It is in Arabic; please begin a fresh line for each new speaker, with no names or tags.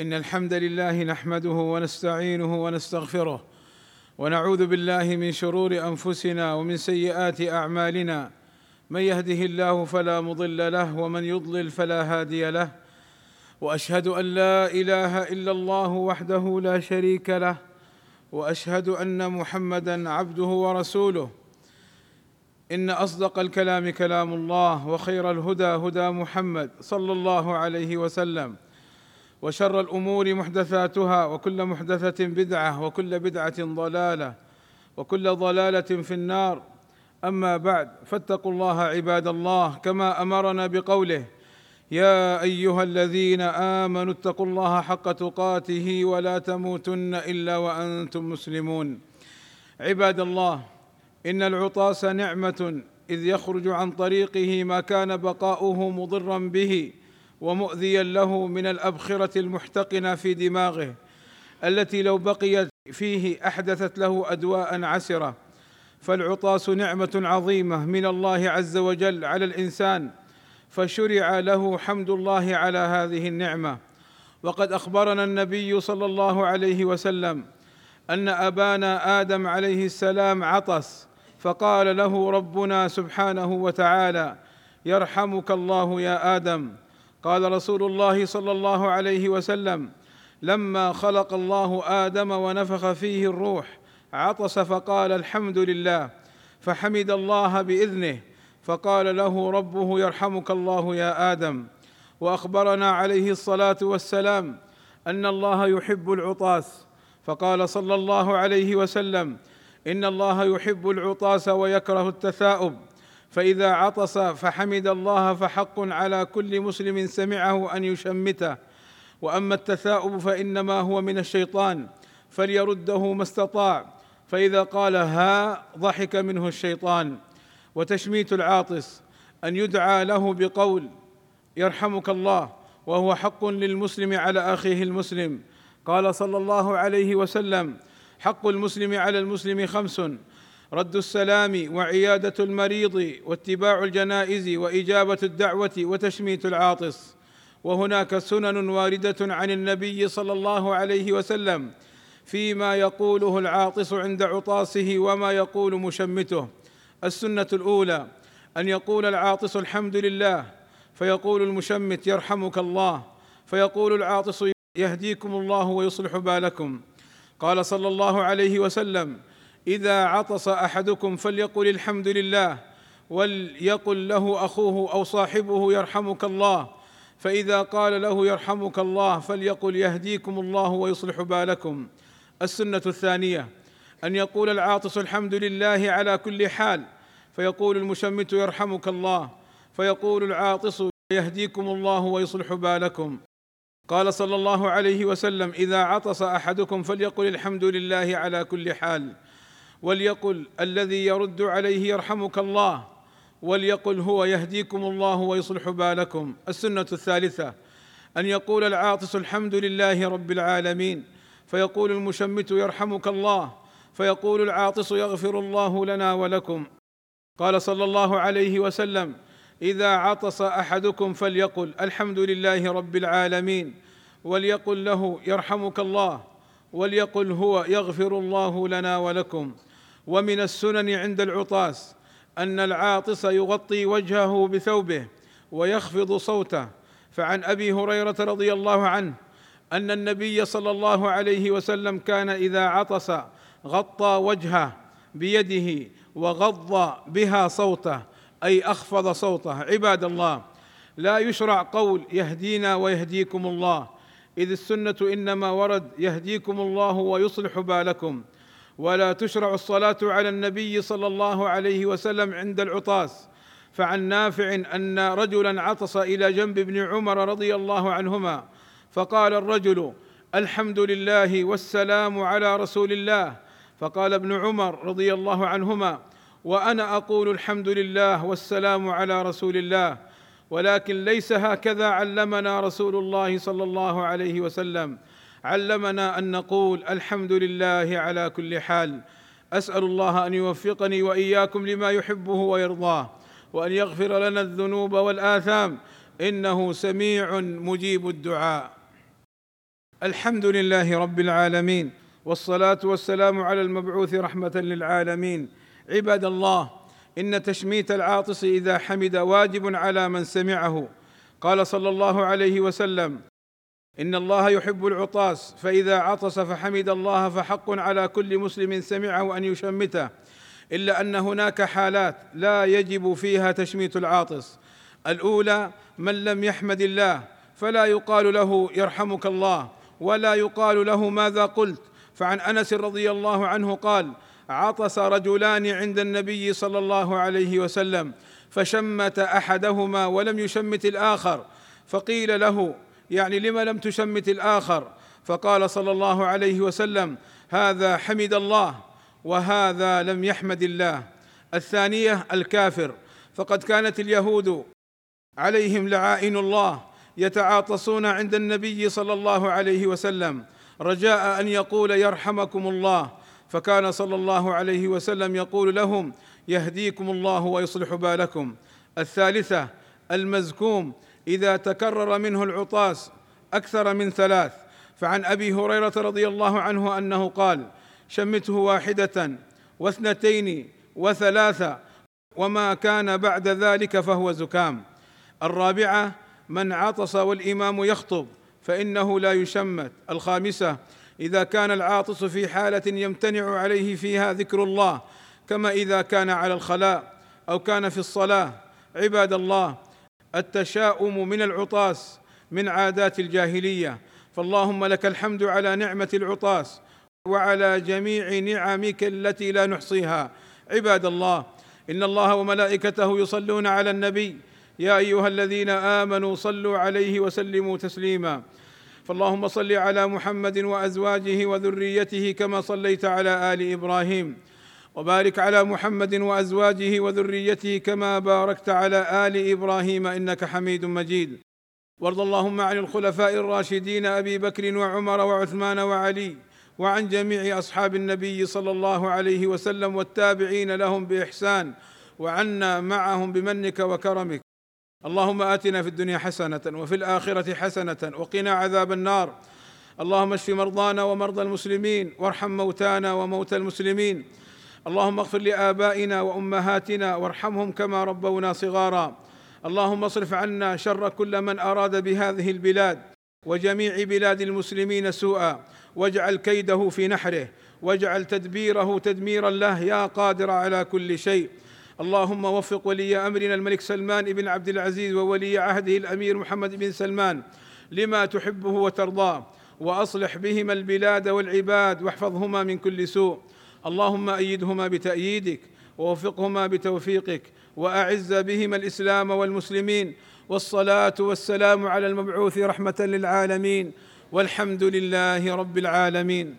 إن الحمد لله نحمده ونستعينه ونستغفره ونعوذ بالله من شرور أنفسنا ومن سيئات أعمالنا. من يهده الله فلا مضل له ومن يضلل فلا هادي له. وأشهد أن لا إله إلا الله وحده لا شريك له. وأشهد أن محمدا عبده ورسوله. إن أصدق الكلام كلام الله وخير الهدى هدى محمد صلى الله عليه وسلم. وشر الأمور محدثاتها وكل محدثة بدعة وكل بدعة ضلالة وكل ضلالة في النار. أما بعد فاتقوا الله عباد الله كما أمرنا بقوله يا أيها الذين آمنوا اتقوا الله حق تقاته ولا تموتن إلا وأنتم مسلمون. عباد الله إن العطاس نعمة إذ يخرج عن طريقه ما كان بقاؤه مضرا به. ومؤذيا له من الأبخرة المحتقنة في دماغه التي لو بقيت فيه أحدثت له أدواء عسرة. فالعطاس نعمة عظيمة من الله عز وجل على الإنسان فشرع له حمد الله على هذه النعمة. وقد أخبرنا النبي صلى الله عليه وسلم أن أبانا آدم عليه السلام عطس فقال له ربنا سبحانه وتعالى يرحمك الله يا آدم. قال رسول الله صلى الله عليه وسلم لما خلق الله آدم ونفخ فيه الروح عطس فقال الحمد لله فحمد الله بإذنه فقال له ربه يرحمك الله يا آدم. وأخبرنا عليه الصلاة والسلام أن الله يحب العطاس فقال صلى الله عليه وسلم إن الله يحب العطاس ويكره التثاؤب. فإذا عطس فحمد الله فحق على كل مسلم سمعه أن يشمته. وأما التثاؤب فإنما هو من الشيطان فليرده ما استطاع. فإذا قال ها ضحك منه الشيطان. وتشميت العاطس أن يدعى له بقول يرحمك الله وهو حق للمسلم على أخيه المسلم. قال صلى الله عليه وسلم حق المسلم على المسلم خمس رد السلام وعيادة المريض واتباع الجنائز وإجابة الدعوة وتشميت العاطس. وهناك سنن واردة عن النبي صلى الله عليه وسلم فيما يقوله العاطس عند عطاسه وما يقول مشمته. السنة الأولى أن يقول العاطس الحمد لله فيقول المشمت يرحمك الله فيقول العاطس يهديكم الله ويصلح بالكم. قال صلى الله عليه وسلم إذا عطس أحدكم فليقل الحمد لله وليقل له أخوه أو صاحبه يرحمك الله. فإذا قال له يرحمك الله فليقل يهديكم الله ويصلح بالكم. السنة الثانية أن يقول العاطس الحمد لله على كل حال فيقول المشمت يرحمك الله فيقول العاطس يهديكم الله ويصلح بالكم. قال صلى الله عليه وسلم إذا عطس أحدكم فليقل الحمد لله على كل حال. وليقل الذي يرد عليه يرحمك الله وليقل هو يهديكم الله ويصلح بالكم. السنة الثالثة أن يقول العاطس الحمد لله رب العالمين فيقول المشمت يرحمك الله فيقول العاطس يغفر الله لنا ولكم. قال صلى الله عليه وسلم إذا عطس أحدكم فليقل الحمد لله رب العالمين وليقل له يرحمك الله وليقل هو يغفر الله لنا ولكم. ومن السنن عند العطاس أن العاطس يغطي وجهه بثوبه ويخفض صوته فعن أبي هريرة رضي الله عنه أن النبي صلى الله عليه وسلم كان إذا عطس غطى وجهه بيده وغض بها صوته أي أخفض صوته. عباد الله لا يشرع قول يهدينا ويهديكم الله إذ السنة إنما ورد يهديكم الله ويصلح بالكم. ولا تشرع الصلاة على النبي صلى الله عليه وسلم عند العطاس. فعن نافع أن رجلا عطس إلى جنب ابن عمر رضي الله عنهما فقال الرجل الحمد لله والسلام على رسول الله. فقال ابن عمر رضي الله عنهما وأنا أقول الحمد لله والسلام على رسول الله ولكن ليس هكذا علمنا رسول الله صلى الله عليه وسلم. علمنا أن نقول الحمد لله على كل حال. أسأل الله أن يوفقني وإياكم لما يحبه ويرضاه وأن يغفر لنا الذنوب والآثام. إنه سميع مجيب الدعاء. الحمد لله رب العالمين والصلاة والسلام على المبعوث رحمة للعالمين. عباد الله إن تشميت العاطس إذا حمد واجب على من سمعه. قال صلى الله عليه وسلم إن الله يحب العطاس فإذا عطس فحمد الله فحق على كل مسلم سمعه أن يشمته إلا أن هناك حالات لا يجب فيها تشميت العاطس. الأولى من لم يحمد الله فلا يقال له يرحمك الله ولا يقال له ماذا قلت. فعن أنس رضي الله عنه قال عطس رجلان عند النبي صلى الله عليه وسلم فشمت أحدهما ولم يشمت الآخر فقيل له يعني لم لم تشمت الآخر. فقال صلى الله عليه وسلم هذا حمد الله وهذا لم يحمد الله. الثانية الكافر. فقد كانت اليهود عليهم لعائن الله يتعاطسون عند النبي صلى الله عليه وسلم. رجاء أن يقول يرحمكم الله. فكان صلى الله عليه وسلم يقول لهم يهديكم الله ويصلح بالكم. الثالثة المزكوم. إذا تكرر منه العطاس أكثر من ثلاث. فعن أبي هريرة رضي الله عنه أنه قال شمته واحدة واثنتين وثلاثة وما كان بعد ذلك فهو زكام. الرابعة من عطس والإمام يخطب فإنه لا يشمت. الخامسة إذا كان العاطس في حالة يمتنع عليه فيها ذكر الله كما إذا كان على الخلاء أو كان في الصلاة عباد الله التشاؤم من العطاس من عادات الجاهلية. فاللهم لك الحمد على نعمة العطاس وعلى جميع نعمك التي لا نحصيها. عباد الله إن الله وملائكته يصلون على النبي. يا أيها الذين آمنوا صلوا عليه وسلموا تسليما. فاللهم صل على محمد وأزواجه وذريته كما صليت على آل إبراهيم. وبارك على محمد وأزواجه وذريته كما باركت على آل إبراهيم إنك حميد مجيد. وارض اللهم عن الخلفاء الراشدين أبي بكر وعمر وعثمان وعلي وعن جميع أصحاب النبي صلى الله عليه وسلم والتابعين لهم بإحسان وعنا معهم بمنك وكرمك. اللهم آتنا في الدنيا حسنة وفي الآخرة حسنة وقنا عذاب النار. اللهم اشف مرضانا ومرضى المسلمين وارحم موتانا وموتى المسلمين. اللهم اغفر لآبائنا وأمهاتنا وارحمهم كما ربونا صغارا. اللهم اصرف عنا شر كل من أراد بهذه البلاد وجميع بلاد المسلمين سوءا. واجعل كيده في نحره. واجعل تدبيره تدميرا له يا قادر على كل شيء. اللهم وفق ولي أمرنا الملك سلمان بن عبد العزيز وولي عهده الأمير محمد بن سلمان لما تحبه وترضاه. وأصلح بهما البلاد والعباد واحفظهما من كل سوء. اللهم أيدهما بتأييدك ووفقهما بتوفيقك وأعز بهما الإسلام والمسلمين والصلاة والسلام على المبعوث رحمة للعالمين والحمد لله رب العالمين